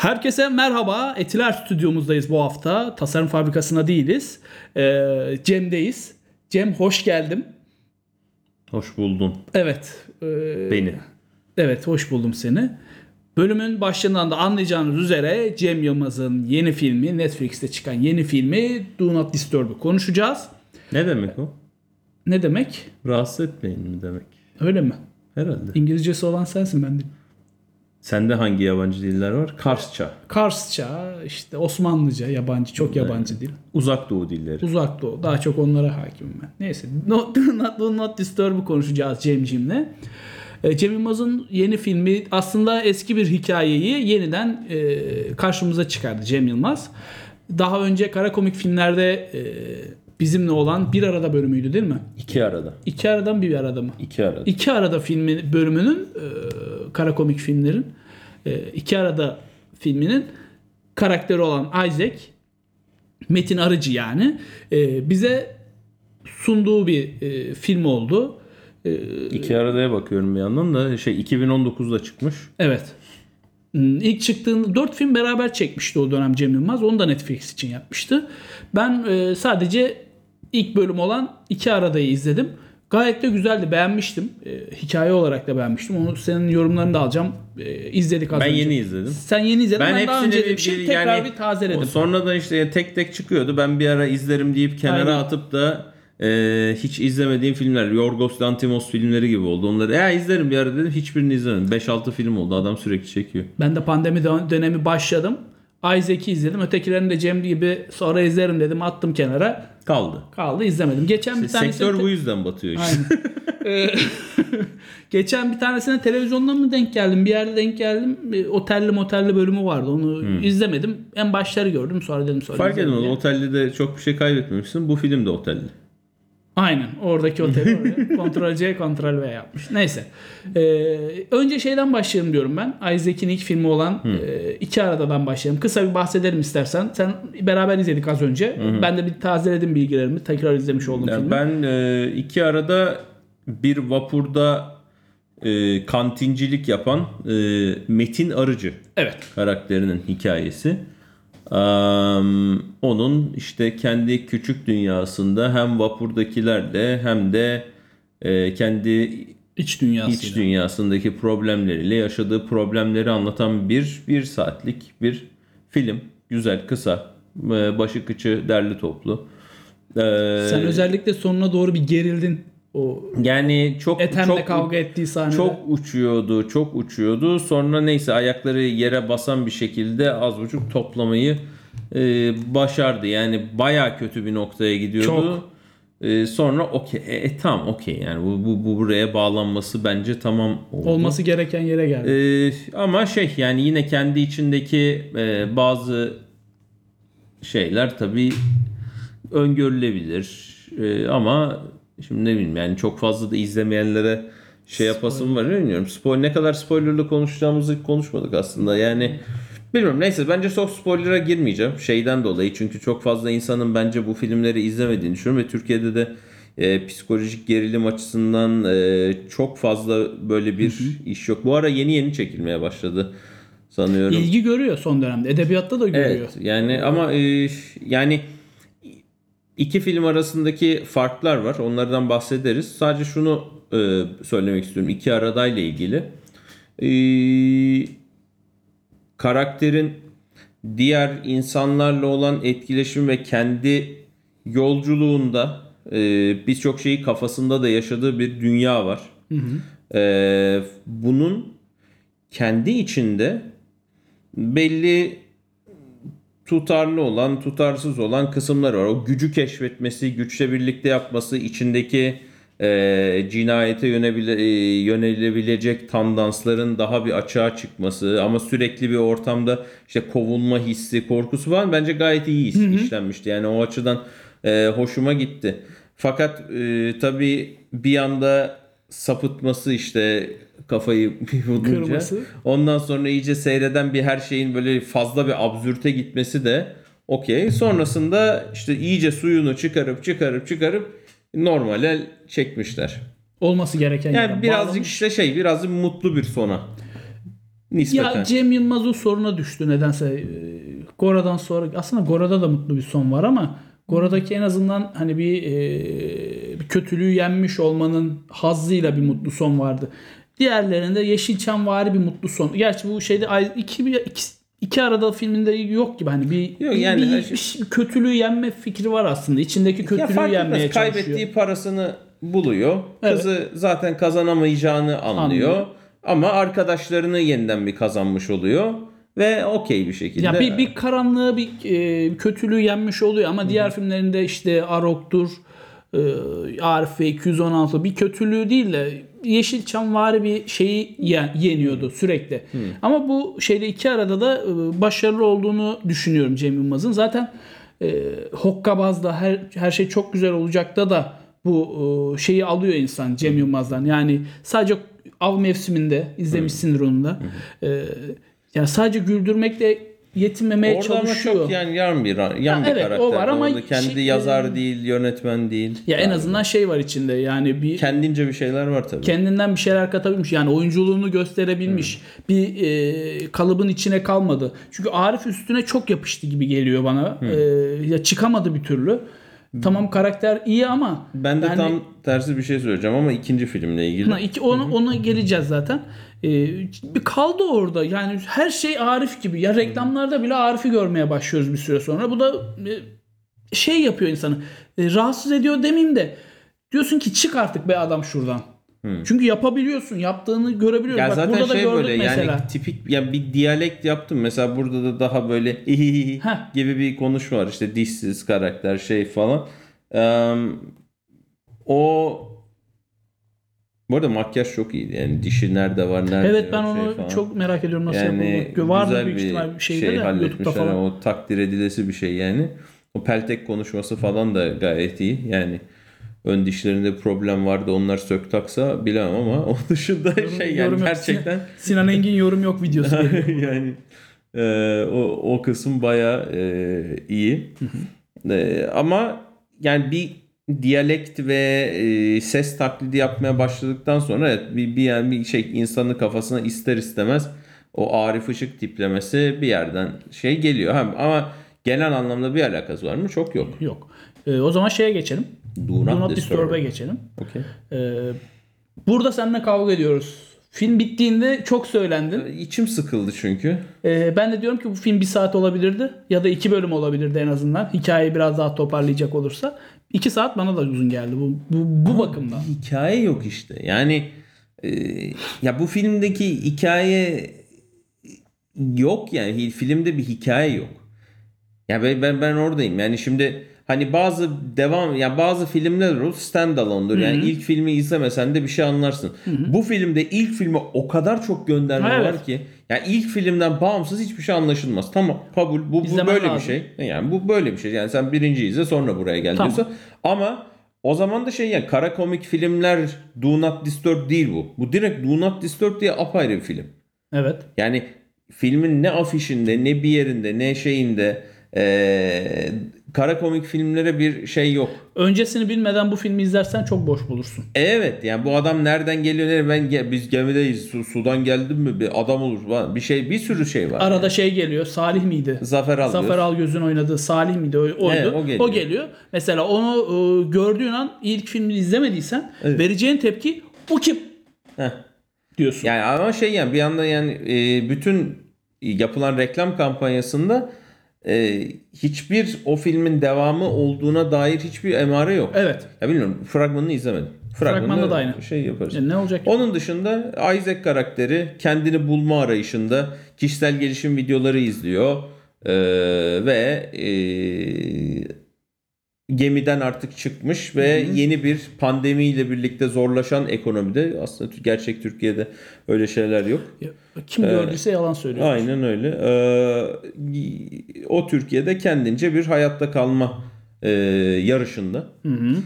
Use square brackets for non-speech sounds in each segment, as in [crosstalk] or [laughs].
Herkese merhaba. Etiler stüdyomuzdayız bu hafta. Tasarım fabrikasında değiliz. Ee, Cem'deyiz. Cem hoş geldin. Hoş buldun Evet. e, beni. Evet hoş buldum seni. Bölümün başlığından da anlayacağınız üzere Cem Yılmaz'ın yeni filmi, Netflix'te çıkan yeni filmi Do Not Disturb'u konuşacağız. Ne demek o? Ne demek? Rahatsız etmeyin mi demek? Öyle mi? Herhalde. İngilizcesi olan sensin ben de. Sende hangi yabancı diller var? Karsça. Karsça, işte Osmanlıca, yabancı, çok yabancı dil. Uzak Doğu dilleri. Uzak Doğu. Daha çok onlara hakimim ben. Neyse. No, do, [laughs] not, do Not Disturb'u konuşacağız Cem'cimle. E, Cem Yılmaz'ın yeni filmi aslında eski bir hikayeyi yeniden e, karşımıza çıkardı Cem Yılmaz. Daha önce kara komik filmlerde e, bizimle olan bir arada bölümüydü değil mi? İki arada. İki aradan bir arada mı? İki arada. İki arada filmi bölümünün e, kara komik filmlerin iki arada filminin karakteri olan Isaac Metin Arıcı yani e, bize sunduğu bir e, film oldu. E, İki aradaya bakıyorum bir yandan da şey 2019'da çıkmış. evet. Hmm, İlk çıktığında dört film beraber çekmişti o dönem Cem Yılmaz. Onu da Netflix için yapmıştı. Ben e, sadece ilk bölüm olan iki aradayı izledim. Gayet de güzeldi. Beğenmiştim. E, hikaye olarak da beğenmiştim. Onu senin yorumlarını da alacağım. E, izledik az Ben önce. yeni izledim. Sen yeni izledin. Ben, daha önce bir- demişim. bir- Tekrar yani bir tazeledim. o Sonradan işte tek tek çıkıyordu. Ben bir ara izlerim deyip kenara Aynen. atıp da e, hiç izlemediğim filmler Yorgos Lanthimos filmleri gibi oldu. Onları ya izlerim bir ara dedim. Hiçbirini izlemedim. 5-6 film oldu. Adam sürekli çekiyor. Ben de pandemi dön- dönemi başladım. Isaac'i izledim. Ötekilerini de Cem gibi sonra izlerim dedim. Attım kenara. Kaldı. Kaldı izlemedim. Geçen bir tanesini Sektör bu yüzden batıyor işte. Aynen. [laughs] Ee, [laughs] Geçen bir tanesine televizyonda mı denk geldim? Bir yerde denk geldim. Bir otelli motelli bölümü vardı. Onu izlemedim. En başları gördüm. Sonra dedim sonra Hmm. Fark diye. Otelde de çok bir şey kaybetmemişsin. Bu film de otelli. Aynen. Oradaki oteli oraya [laughs] Ctrl C, Ctrl V yapmış. Neyse. Ee, önce şeyden başlayalım diyorum ben. Isaac'in ilk filmi olan e, iki aradadan başlayalım. Kısa bir bahsedelim istersen. Sen beraber izledik az önce. Ben de bir tazeledim bilgilerimi. Tekrar izlemiş oldum Yani filmi. ben e, iki arada bir vapurda e, kantincilik yapan e, Metin Arıcı Evet. karakterinin hikayesi. Onun işte kendi küçük dünyasında hem vapurdakilerle hem de e, kendi İç dünyasıyla. iç dünyasındaki problemleriyle yaşadığı problemleri anlatan bir bir saatlik bir film. Güzel, kısa, e, başı kıçı derli toplu. E, Sen özellikle sonuna doğru bir gerildin. O yani çok Ethem'le çok kavga ettiği sahnede. çok uçuyordu, çok uçuyordu. Sonra neyse ayakları yere basan bir şekilde az buçuk toplamayı e, başardı. Yani baya kötü bir noktaya gidiyordu. Çok. E, sonra okey, e, e, tamam okey yani bu, bu, bu buraya bağlanması bence tamam oldu. olması gereken yere geldi. E, ama şey yani yine kendi içindeki e, bazı şeyler tabii öngörülebilir. E, ama şimdi ne bileyim yani çok fazla da izlemeyenlere şey yapasım var bilmiyorum. Spoiler ne kadar spoilerlı konuşacağımızı konuşmadık aslında. Yani bilmiyorum neyse bence çok spoiler'a girmeyeceğim. Şeyden dolayı çünkü çok fazla insanın bence bu filmleri izlemediğini düşünüyorum ve Türkiye'de de e, psikolojik gerilim açısından e, çok fazla böyle bir iş yok. Bu ara yeni yeni çekilmeye başladı sanıyorum. İlgi görüyor son dönemde. Edebiyatta da görüyor. Evet yani ama e, yani iki film arasındaki farklar var. Onlardan bahsederiz. Sadece şunu e, söylemek istiyorum. İki aradayla ilgili. E, karakterin diğer insanlarla olan etkileşim ve kendi yolculuğunda e, birçok şeyi kafasında da yaşadığı bir dünya var. E, bunun kendi içinde belli tutarlı olan, tutarsız olan kısımlar var. O gücü keşfetmesi, güçle birlikte yapması, içindeki e, cinayete yönebile, e, yönelebilecek tandansların daha bir açığa çıkması ama sürekli bir ortamda işte kovulma hissi, korkusu falan bence gayet iyi işlenmişti. Yani o açıdan e, hoşuma gitti. Fakat e, tabii bir anda sapıtması işte kafayı [laughs] bulunca Kırması. ondan sonra iyice seyreden bir her şeyin böyle fazla bir absürte gitmesi de okey. Sonrasında işte iyice suyunu çıkarıp çıkarıp çıkarıp normale çekmişler. Olması gereken Yani yere birazcık bağlamış. işte şey birazcık mutlu bir sona. Nispeten. Ya Cem Yılmaz o soruna düştü nedense. Ee, Gora'dan sonra aslında Gora'da da mutlu bir son var ama Gora'daki en azından hani bir, e, bir kötülüğü yenmiş olmanın hazzıyla bir mutlu son vardı. Diğerlerinde Yeşilçam vari bir mutlu son. Gerçi bu şeyde iki, iki, iki arada filminde yok gibi hani bir, Yok yani bir, şey- bir şey- kötülüğü yenme fikri var aslında. İçindeki ya kötülüğü fark yenmeye etmez. çalışıyor. Kaybettiği parasını buluyor. Evet. Kızı zaten kazanamayacağını anlıyor. Anlıyor. Ama arkadaşlarını yeniden bir kazanmış oluyor. Ve okey bir şekilde. Ya bir, bir karanlığı bir e, kötülüğü yenmiş oluyor ama diğer filmlerinde işte Arok'tur, Arif ve 216 bir kötülüğü değil de Yeşilçam vari bir şeyi ye- yeniyordu sürekli. Ama bu şeyde iki arada da e, başarılı olduğunu düşünüyorum Cem Yılmaz'ın. Zaten e, Hokkabaz'da her her şey çok güzel olacak da da bu e, şeyi alıyor insan Cem Yılmaz'dan. Yani sadece av mevsiminde izlemişsindir onu da. E, yani sadece güldürmekle yetinmemeye Orada çalışıyor. çok yani yan bir yan Ha, bir evet, o karakter. var ama Orada kendi şey- yazar değil, yönetmen değil. ya en Yani azından şey var içinde yani bir kendince bir şeyler var tabii. kendinden bir şeyler katabilmiş. Yani oyunculuğunu gösterebilmiş. Bir e, kalıbın içine kalmadı. Çünkü Arif üstüne çok yapıştı gibi geliyor bana. E, ya çıkamadı bir türlü. Tamam karakter iyi ama ben de yani- tam tersi bir şey söyleyeceğim ama ikinci filmle ilgili. Ha, iki, onu, ona geleceğiz zaten. Ee, bir kaldı orada. Yani her şey Arif gibi. Ya reklamlarda bile Arif'i görmeye başlıyoruz bir süre sonra. Bu da e, şey yapıyor insanı. E, rahatsız ediyor demeyeyim de. Diyorsun ki çık artık be adam şuradan. Çünkü yapabiliyorsun. Yaptığını görebiliyoruz. Ya Bak zaten burada da şey gördük böyle mesela. yani tipik ya bir diyalekt yaptım. Mesela burada da daha böyle [laughs] Heh. gibi bir konuşma var. İşte dişsiz karakter şey falan. Eee, o bu arada makyaj çok iyiydi. Yani dişi nerede var nerede Evet yok ben şey onu falan. çok merak ediyorum nasıl yani yapıldı. Vardı güzel büyük bir ihtimal bir şeyde şey de YouTube'da falan. O takdir edilesi bir şey yani. O peltek konuşması falan da gayet iyi. Yani ön dişlerinde problem vardı onlar sök taksa bilemem ama [laughs] o dışında şey yani Yorum yok. gerçekten Sinan Engin yorum yok videosu. [laughs] yani e, o o kısım baya iyi. E, ama yani bir diyalekt ve e, ses taklidi yapmaya başladıktan sonra evet bir, bir yani bir şey insanın kafasına ister istemez o Arif Işık tiplemesi bir yerden şey geliyor. Ha, ama genel anlamda bir alakası var mı? Çok yok. yok. E, o zaman şeye geçelim. Do not, Do Not disturb. Disturb'e geçelim. Okey. Ee, burada seninle kavga ediyoruz. Film bittiğinde çok söylendin. İçim sıkıldı çünkü. Ee, ben de diyorum ki bu film bir saat olabilirdi. Ya da iki bölüm olabilirdi en azından. Hikayeyi biraz daha toparlayacak olursa. İki saat bana da uzun geldi bu, bu, bu bakımdan. hikaye yok işte. Yani e, ya bu filmdeki hikaye yok yani filmde bir hikaye yok. Ya ben ben, ben oradayım. Yani şimdi hani bazı devam ya bazı filmler olur standalone'dur. Yani ilk filmi izlemesen de bir şey anlarsın. Bu filmde ilk filme o kadar çok gönderme evet. var ki yani ilk filmden bağımsız hiçbir şey anlaşılmaz. Tamam kabul. Bu, bu böyle lazım. bir şey. Yani bu böyle bir şey. Yani sen birinci izle sonra buraya gel Tamam. diyorsa. Ama o zaman da şey yani kara komik filmler Do Not Disturb değil bu. Bu direkt Do Not Disturb diye apayrı bir film. Evet. Yani filmin ne afişinde ne bir yerinde ne şeyinde eee, kara komik filmlere bir şey yok. Öncesini bilmeden bu filmi izlersen çok boş bulursun. Evet yani bu adam nereden geliyor nereye ben biz gemideyiz su, sudan geldim mi bir adam olur falan. bir şey bir sürü şey var. Arada şey geliyor. Salih miydi? Zafer Algöz. Zafer Algöz'ün oynadığı Salih miydi? O, oydu. Evet, o geliyor. o geliyor. Mesela onu e, gördüğün an ilk filmini izlemediysen vereceğin tepki bu kim? Heh. diyorsun. Yani ama şey yani bir anda yani e, bütün yapılan reklam kampanyasında e, hiçbir o filmin devamı olduğuna dair hiçbir emare yok. Evet. Ya bilmiyorum fragmanını izlemedim. Fragmanda da aynı. Şey yaparız. Yani ne olacak? ki? Onun dışında Isaac karakteri kendini bulma arayışında kişisel gelişim videoları izliyor Ee, ve e, gemiden artık çıkmış ve yeni bir pandemiyle birlikte zorlaşan ekonomide aslında gerçek Türkiye'de öyle şeyler yok. Kim gördüyse yalan söylüyor. Aynen öyle. Ee, o Türkiye'de kendince bir hayatta kalma e, yarışında. Hı hı.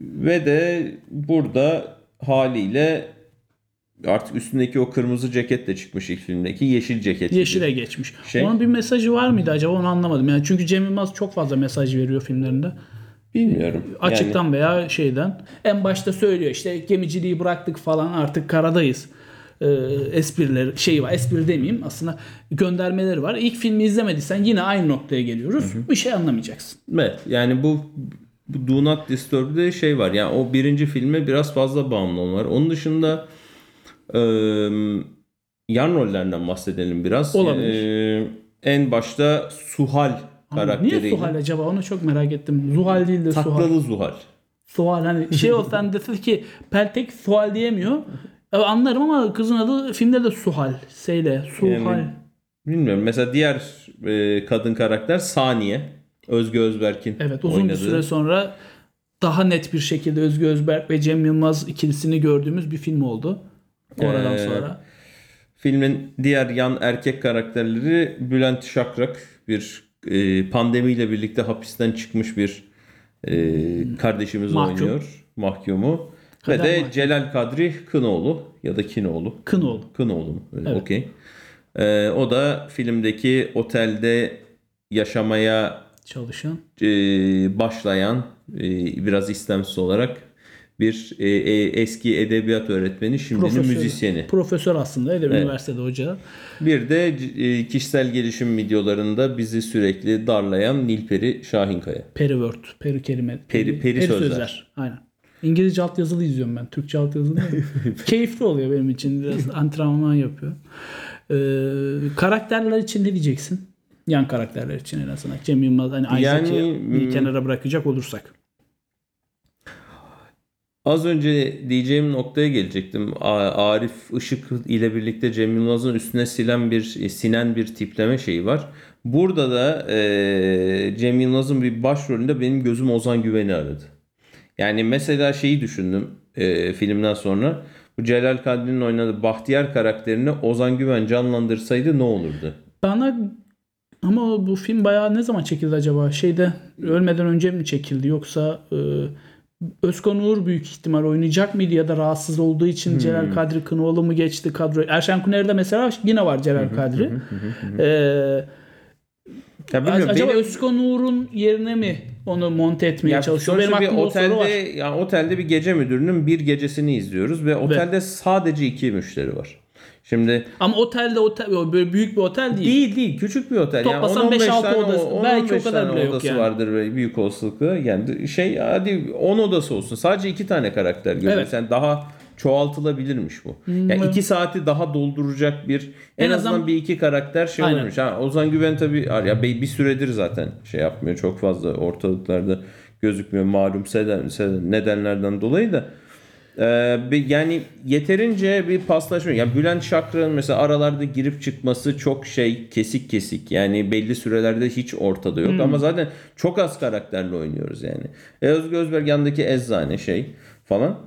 Ve de burada haliyle artık üstündeki o kırmızı ceket de çıkmış ilk filmdeki yeşil ceket. gibi. Yeşile geçmiş. Şey- Onun bir mesajı var mıydı acaba onu anlamadım. Yani çünkü Cem Yılmaz çok fazla mesaj veriyor filmlerinde. Bilmiyorum. Açıktan veya şeyden. En başta söylüyor işte gemiciliği bıraktık falan artık karadayız. e, esprileri şey var. Espri demeyeyim aslında göndermeleri var. İlk filmi izlemediysen yine aynı noktaya geliyoruz. Bir şey anlamayacaksın. Evet yani bu, bu Do Not Disturb'de şey var. Yani o birinci filme biraz fazla bağımlı var. Onun dışında yan rollerden bahsedelim biraz. Olabilir. E, en başta Suhal Ama karakteri. Niye Suhal acaba? Onu çok merak ettim. Zuhal değil de Suhal. Taklalı Zuhal. Suhal hani şey olsan desin ki Peltek Suhal diyemiyor. E, Anlarım ama kızın adı filmde de Suhal. Seyle. Suhal. Yani- Bilmiyorum. Mesela diğer e, kadın karakter Saniye. Özge Özberk'in Evet uzun oynadığı. bir süre sonra daha net bir şekilde Özgü Özberk ve Cem Yılmaz ikilisini gördüğümüz bir film oldu. Oradan Ee, sonra. Filmin diğer yan erkek karakterleri Bülent Şakrak bir e, pandemiyle birlikte hapisten çıkmış bir e, kardeşimiz Mahkum. oynuyor. Mahkumu. Kader Ve de mahkum. Celal Kadri Kınoğlu ya da Kinoğlu. Kınoğlu. Kınoğlu mu? Öyle, Evet. Okey. E, o da filmdeki otelde yaşamaya Çalışan. e, başlayan e, biraz istemsiz olarak bir e, e, eski edebiyat öğretmeni şimdinin Profesör. müzisyeni. Profesör aslında. Edebiyat Evet. Üniversitede hoca. Bir de e, kişisel gelişim videolarında bizi sürekli darlayan Nilperi Şahinkaya. Perivert. Peri kelime. Peri- peri sözler. Aynen. İngilizce altyazılı izliyorum ben. Türkçe altyazılı değil. [laughs] Keyifli oluyor benim için. Biraz [laughs] antrenman yapıyorum. Ee, karakterler için ne diyeceksin? Yan karakterler için en azından. Cem Yılmaz hani Isaac'i Yani, bir hmm, kenara bırakacak olursak. Az önce diyeceğim noktaya gelecektim. Arif Işık ile birlikte Cem Yılmaz'ın üstüne silen bir sinen bir tipleme şeyi var. Burada da e, Cem Yılmaz'ın bir başrolünde benim gözüm Ozan Güven'i aradı. Yani mesela şeyi düşündüm e, filmden sonra. Bu Celal Kadri'nin oynadığı Bahtiyar karakterini Ozan Güven canlandırsaydı ne olurdu? Bana ama bu film bayağı ne zaman çekildi acaba? Şeyde ölmeden önce mi çekildi yoksa e, Özkan Uğur büyük ihtimal oynayacak mıydı ya da rahatsız olduğu için Celal Kadri Kınoğlu mu geçti kadro? Erşen Kuner'de mesela yine var Celal Kadri. Ee, Ya bilmiyorum, acaba benim- Özkan Uğur'un yerine mi onu monte etmeye Ya çalışıyor? Benim bir aklımda o soru var. otelde, yani otelde bir gece müdürünün bir gecesini izliyoruz ve otelde sadece iki müşteri var. Şimdi Ama otelde otel böyle büyük bir otel değil. değil değil küçük bir otel. Toplasan yani 10-15 5-6 tane, odası, 10-15 belki o kadar bile yok odası yani. vardır büyük olasılıkla. Yani şey hadi 10 odası olsun. Sadece iki tane karakter görüyoruz. Evet. Yani daha çoğaltılabilirmiş bu. Yani iki saati daha dolduracak bir en, En azından azından- bir iki karakter şey Aynen. olmuş. Ha, Ozan Güven tabii ya bir bir süredir zaten şey yapmıyor. Çok fazla ortalıklarda gözükmüyor malum seden- seden- nedenlerden dolayı da. Ee, yani yeterince bir paslaşma. Yani Bülent Şakrak'ın mesela aralarda girip çıkması çok şey kesik kesik. Yani belli sürelerde hiç ortada yok. Ama zaten çok az karakterle oynuyoruz yani. E, Özgür Özberk yanındaki eczane şey falan.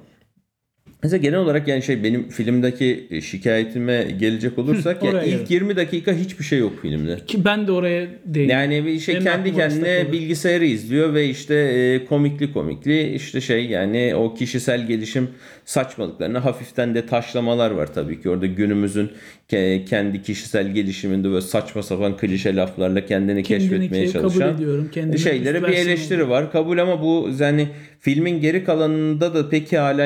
Mesela genel olarak yani şey benim filmdeki şikayetime gelecek olursak ya ilk gelelim. 20 dakika hiçbir şey yok filmde. Ki ben de oraya değindim. Yani bir şey Benim kendi kendine bilgisayarı izliyor ve işte e, komikli komikli işte şey yani o kişisel gelişim saçmalıklarına hafiften de taşlamalar var tabii ki. Orada günümüzün ke- kendi kişisel gelişiminde böyle saçma sapan klişe laflarla kendini, Kendini keşfetmeye kabul çalışan ediyorum, şeylere bir eleştiri var. Kabul ama bu yani filmin geri kalanında da peki hala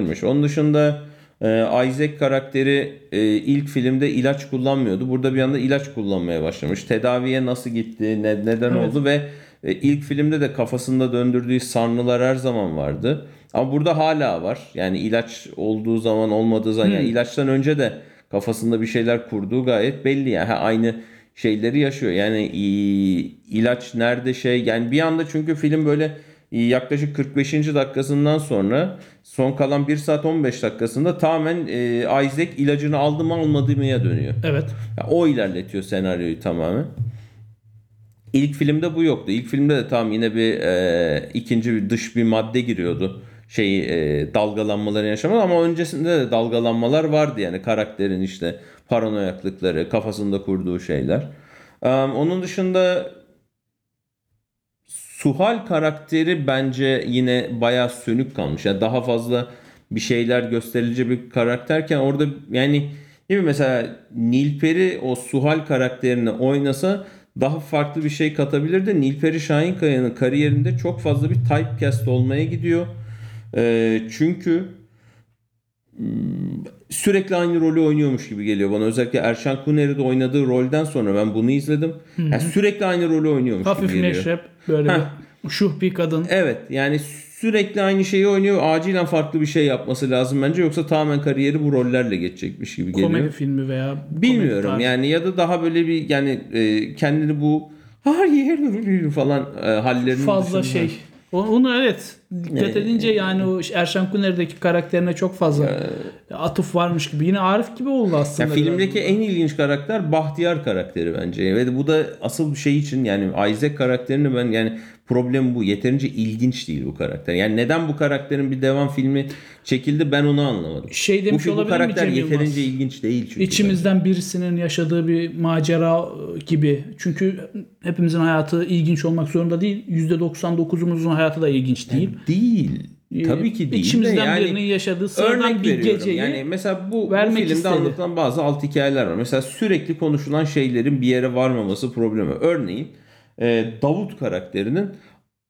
yansıtılabilirmiş. Onun dışında ee, Isaac karakteri e, ilk filmde ilaç kullanmıyordu. Burada bir anda ilaç kullanmaya başlamış. Tedaviye nasıl gitti, ne, neden Evet. oldu ve e, ilk filmde de kafasında döndürdüğü sarnılar her zaman vardı. Ama burada hala var. Yani ilaç olduğu zaman olmadığı zaman yani ilaçtan önce de kafasında bir şeyler kurduğu gayet belli yani Ha, aynı şeyleri yaşıyor. Yani ilaç nerede şey yani bir anda çünkü film böyle yaklaşık 45. dakikasından sonra son kalan 1 saat 15 dakikasında tamamen e, Isaac ilacını aldı mı almadı mıya dönüyor. Evet. Ya o ilerletiyor senaryoyu tamamen. İlk filmde bu yoktu. İlk filmde de tam yine bir e, ikinci bir dış bir madde giriyordu. Şey e, dalgalanmaları yaşamadı ama öncesinde de dalgalanmalar vardı yani karakterin işte paranoyaklıkları, kafasında kurduğu şeyler. E, onun dışında Suhal karakteri bence yine bayağı sönük kalmış. Yani daha fazla bir şeyler gösterici bir karakterken orada yani değil mi mesela Nilperi o Suhal karakterini oynasa daha farklı bir şey katabilirdi. Nilperi Şahinkaya'nın kariyerinde çok fazla bir typecast olmaya gidiyor. Ee, çünkü hmm, sürekli aynı rolü oynuyormuş gibi geliyor bana. Özellikle Erşan Kuneri'de oynadığı rolden sonra ben bunu izledim. Yani sürekli aynı rolü oynuyormuş Hafif gibi geliyor. meşrep böyle bir şuh bir kadın. Evet yani sürekli aynı şeyi oynuyor. Acilen farklı bir şey yapması lazım bence. Yoksa tamamen kariyeri bu rollerle geçecekmiş gibi geliyor. komedi filmi veya komedi Bilmiyorum tarzı. yani ya da daha böyle bir yani e, kendini bu hayır falan e, hallerini fazla düşündüm. şey. Onu evet dikkat Ee, edince yani o Erşan Kuner'deki karakterine çok fazla atıf varmış gibi. Yine Arif gibi oldu Ya aslında. filmdeki biraz. en ilginç karakter Bahtiyar karakteri bence. Ve bu da asıl şey için yani Isaac karakterini ben yani problem bu. Yeterince ilginç değil bu karakter. Yani neden bu karakterin bir devam filmi çekildi ben onu anlamadım. Şey bu, demiş bu olabilir mi karakter Cem Yılmaz? yeterince ilginç değil çünkü. İçimizden birisinin yaşadığı bir macera e, gibi. Çünkü hepimizin hayatı ilginç olmak zorunda değil. %99'umuzun hayatı da ilginç değil. Değil. Tabii ki değil de İçimizden yani birinin yaşadığı sıradan bir geceyi Yani mesela bu, bu vermek filmde istedi. anlatılan bazı alt hikayeler var. Mesela sürekli konuşulan şeylerin bir yere varmaması problemi. Örneğin e, Davut karakterinin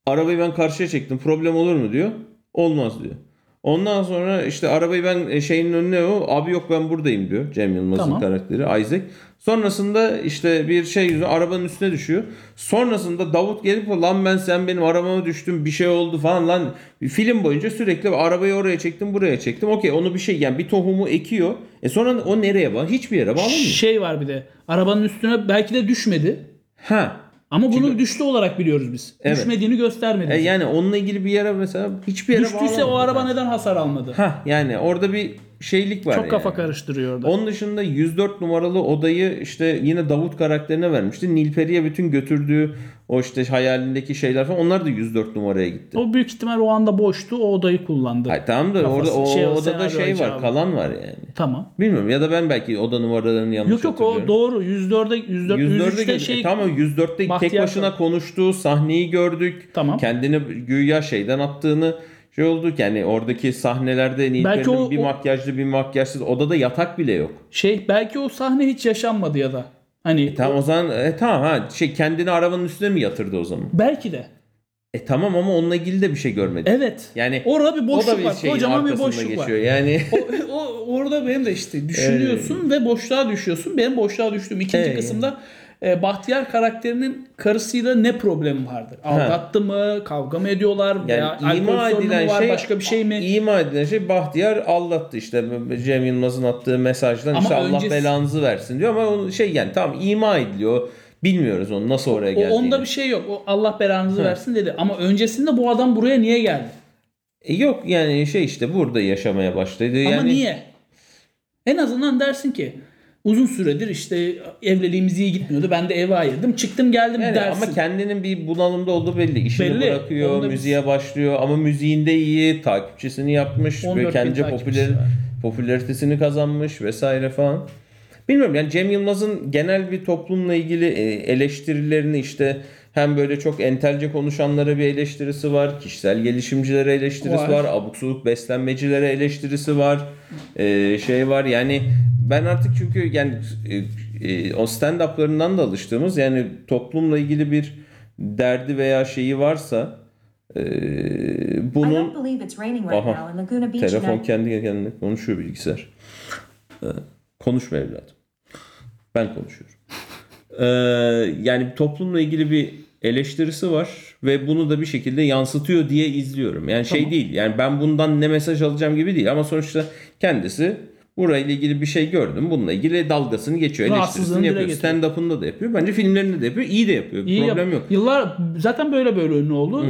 arabayı ben karşıya çektim problem olur mu diyor. Olmaz diyor. Ondan sonra işte arabayı ben e, şeyin önüne o abi yok ben buradayım diyor Cem Yılmaz'ın Tamam. karakteri Isaac. Sonrasında işte bir şey yüzü arabanın üstüne düşüyor. Sonrasında Davut gelip lan ben sen benim arabama düştüm bir şey oldu falan lan film boyunca sürekli arabayı oraya çektim buraya çektim. Okey onu bir şey yani bir tohumu ekiyor. E sonra o nereye bağlı? Hiçbir yere bağlamıyor. şey var bir de. Arabanın üstüne belki de düşmedi. Ha. Ama bunu düştü olarak biliyoruz biz. Evet. Düşmediğini göstermedi. E yani onunla ilgili bir yere mesela hiçbir yere Düştüyse o araba neden hasar almadı? Ha yani orada bir şeylik var Çok kafa yani. karıştırıyor orada. Onun dışında 104 numaralı odayı işte yine Davut karakterine vermişti. Nilperi'ye bütün götürdüğü o işte hayalindeki şeyler falan onlar da 104 numaraya gitti. O büyük ihtimal o anda boştu. O odayı kullandı. Ay tamam da orada o şey, odada şey var, icabı. kalan var yani. Tamam. Bilmiyorum ya da ben belki oda numaralarını yanlış Yok yok o doğru. 104'e 104 104'e 103'te gel- şey e, tamam 104'te tek başına konuştuğu sahneyi gördük. Tamam. Kendini güya şeyden attığını şey olduk yani oradaki sahnelerde Nilperi'nin bir o- makyajlı bir makyajsız odada yatak bile yok. şey belki o sahne hiç yaşanmadı ya da. Hani Tamam o zaman e, tamam ha şey kendini arabanın üstüne mi yatırdı o zaman? belki de. E tamam ama onunla ilgili de bir şey görmedik. Evet. Yani Orada bir boşluk bir var. Kocaman bir boşluk geçiyor. var. Yani O, o orada benim de işte düşünüyorsun [laughs] ve boşluğa düşüyorsun. Benim boşluğa düştüğüm ikinci Evet. kısımda e, Bahtiyar karakterinin karısıyla ne problemi vardır? Aldattı mı? Kavga mı ediyorlar? veya yani ima alkol sorunu edilen var? şey Başka bir şey mi? ima edilen şey Bahtiyar aldattı işte Cem Yılmaz'ın attığı mesajdan Ama işte Allah öncesi- belanızı versin diyor ama o şey yani tamam ima ediliyor. Bilmiyoruz onu nasıl oraya O, geldiğini. onda bir şey yok. O Allah belanızı versin dedi. Ama öncesinde bu adam buraya niye geldi? E yok yani şey işte burada yaşamaya başladı. Yani Ama niye? En azından dersin ki uzun süredir işte evliliğimiz iyi gitmiyordu. Ben de eve ayırdım. Çıktım geldim Yani dersin. ama kendinin bir bunalımda olduğu belli. İşini Belli. bırakıyor, Onda müziğe başlıyor ama müziğinde iyi, takipçisini yapmış, 14 böyle kendince popüler, var. popülaritesini kazanmış vesaire falan. Bilmiyorum yani Cem Yılmaz'ın genel bir toplumla ilgili e, eleştirilerini işte hem böyle çok entelce konuşanlara bir eleştirisi var, kişisel gelişimcilere eleştirisi Var. var, abuk subuk beslenmecilere eleştirisi var, e, şey var yani ben artık çünkü yani e, e, o stand-up'larından da alıştığımız yani toplumla ilgili bir derdi veya şeyi varsa e, bunun Aha. Telefon kendi kendine konuşuyor bilgisayar. Ee, konuşma evladım. Ben konuşuyorum. Ee, yani toplumla ilgili bir eleştirisi var ve bunu da bir şekilde yansıtıyor diye izliyorum. Yani şey Tamam. değil. Yani ben bundan ne mesaj alacağım gibi değil ama sonuçta kendisi burayla ilgili bir şey gördüm. Bununla ilgili dalgasını geçiyor. Eleştirisini yapıyor. Stand-up'ında da yapıyor. Bence filmlerinde de yapıyor. İyi de yapıyor. İyi Problem yap- yok. Yıllar zaten böyle böyle ünlü oldu.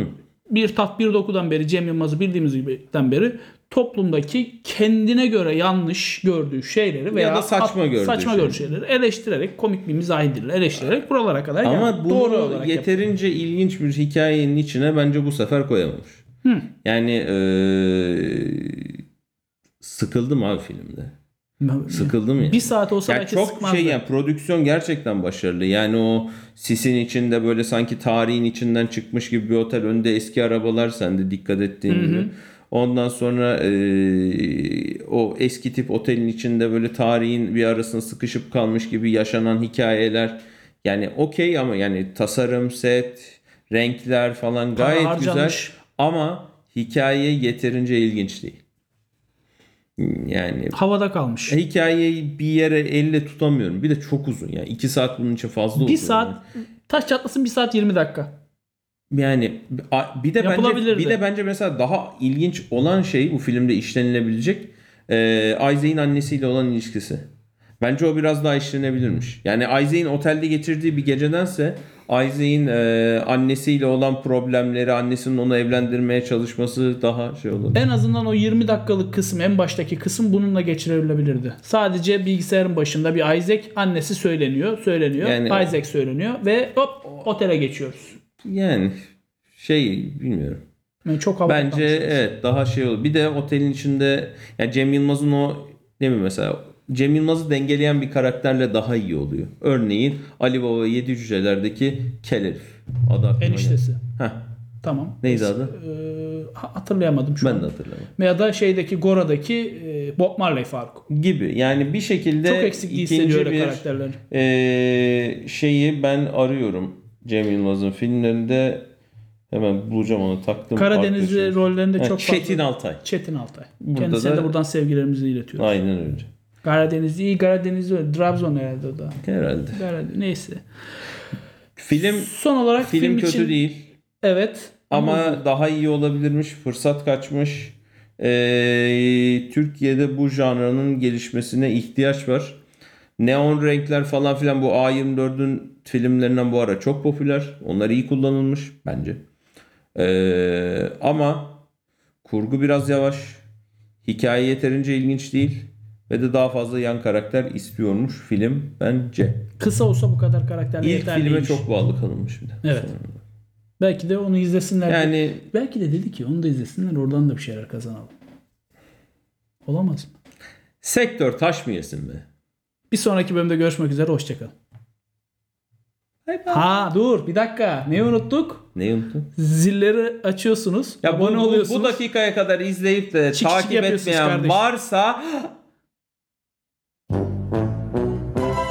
Bir tat bir dokudan beri Cem Yılmaz'ı bildiğimiz gibiden beri toplumdaki kendine göre yanlış gördüğü şeyleri veya da saçma gördüğü saçma şeyleri. gördüğü şeyleri eleştirerek komik bir mizah diliyle eleştirerek buralara kadar Ama geldi. bunu Doğru olarak yapıyor. yeterince ilginç bir hikayenin içine bence bu sefer koyamamış. Yani eee sıkıldım abi filmde. Sıkıldım ya. Bir saat olsa Yani belki çok sıkmazdı. şey yani prodüksiyon gerçekten başarılı. Yani o sisin içinde böyle sanki tarihin içinden çıkmış gibi bir otel önünde eski arabalar sende dikkat ettiğin gibi. Ondan sonra eee, o eski tip otelin içinde böyle tarihin bir arasına sıkışıp kalmış gibi yaşanan hikayeler. Yani okey ama yani tasarım, set, renkler falan gayet güzel. Ama hikaye yeterince ilginç değil. Yani Havada kalmış. hikayeyi bir yere elle tutamıyorum. Bir de çok uzun yani. 2 saat bunun için fazla uzun. bir saat taş çatlasın 1 saat 20 dakika. Yani bir de bence bir de bence mesela daha ilginç olan şey bu filmde işlenilebilecek e, Isaac'in annesiyle olan ilişkisi. Bence o biraz daha işlenebilirmiş. Yani Isaac'in otelde geçirdiği bir gecedense Isaac'in e, annesiyle olan problemleri, annesinin onu evlendirmeye çalışması daha şey olur. En azından o 20 dakikalık kısım en baştaki kısım bununla geçirilebilirdi. Sadece bilgisayarın başında bir Isaac annesi söyleniyor, söyleniyor. Yani- Isaac söyleniyor ve hop otele geçiyoruz. Yani şey bilmiyorum. Yani çok Bence evet daha şey olur. Bir de otelin içinde yani Cem Yılmaz'ın o değil mi mesela Cem Yılmaz'ı dengeleyen bir karakterle daha iyi oluyor. Örneğin Ali Baba Yedi Cüceler'deki Kel herif. Adı Eniştesi. Heh, Tamam. Neydi adı? Ha- hatırlayamadım şu ben an. de hatırlamıyorum. Ya da şeydeki Gora'daki e, Bob Marley Faruk. Gibi yani bir şekilde Çok eksikliği hissediyor bir karakterlerin. eee, şeyi ben arıyorum Cem Yılmaz'ın filmlerinde hemen bulacağım onu taktım. Karadenizli rollerinde Ha, çok fazla. Çetin Altay. Çetin Altay. Burada Kendisine da- de buradan sevgilerimizi iletiyoruz. Aynen öyle. Karadenizli iyi Karadenizli. Trabzon herhalde o da. Herhalde. Karadeniz, neyse. Film Son olarak film, film, kötü için değil. evet Ama daha iyi olabilirmiş. Fırsat kaçmış. Ee, Türkiye'de bu janrının gelişmesine ihtiyaç var. Neon renkler falan filan bu A24'ün filmlerinden bu ara çok popüler. Onlar iyi kullanılmış bence. Ee, ama kurgu biraz yavaş. Hikaye yeterince ilginç değil. Ve de daha fazla yan karakter istiyormuş film bence. kısa olsa bu kadar karakterle İlk yeterliymiş. filme çok bağlı kalınmış bir de. Evet. Belki de onu izlesinler. Yani Belki de dedi ki onu da izlesinler oradan da bir şeyler kazanalım. Olamaz mı? sektör taş mı yesin be? Bir sonraki bölümde görüşmek üzere. Hoşçakalın. Ha dur bir dakika. Neyi unuttuk? Neyi unuttun? Zilleri açıyorsunuz. Ya abone bu, oluyorsunuz. bu dakikaya kadar izleyip de Çık takip etmeyen kardeşim. varsa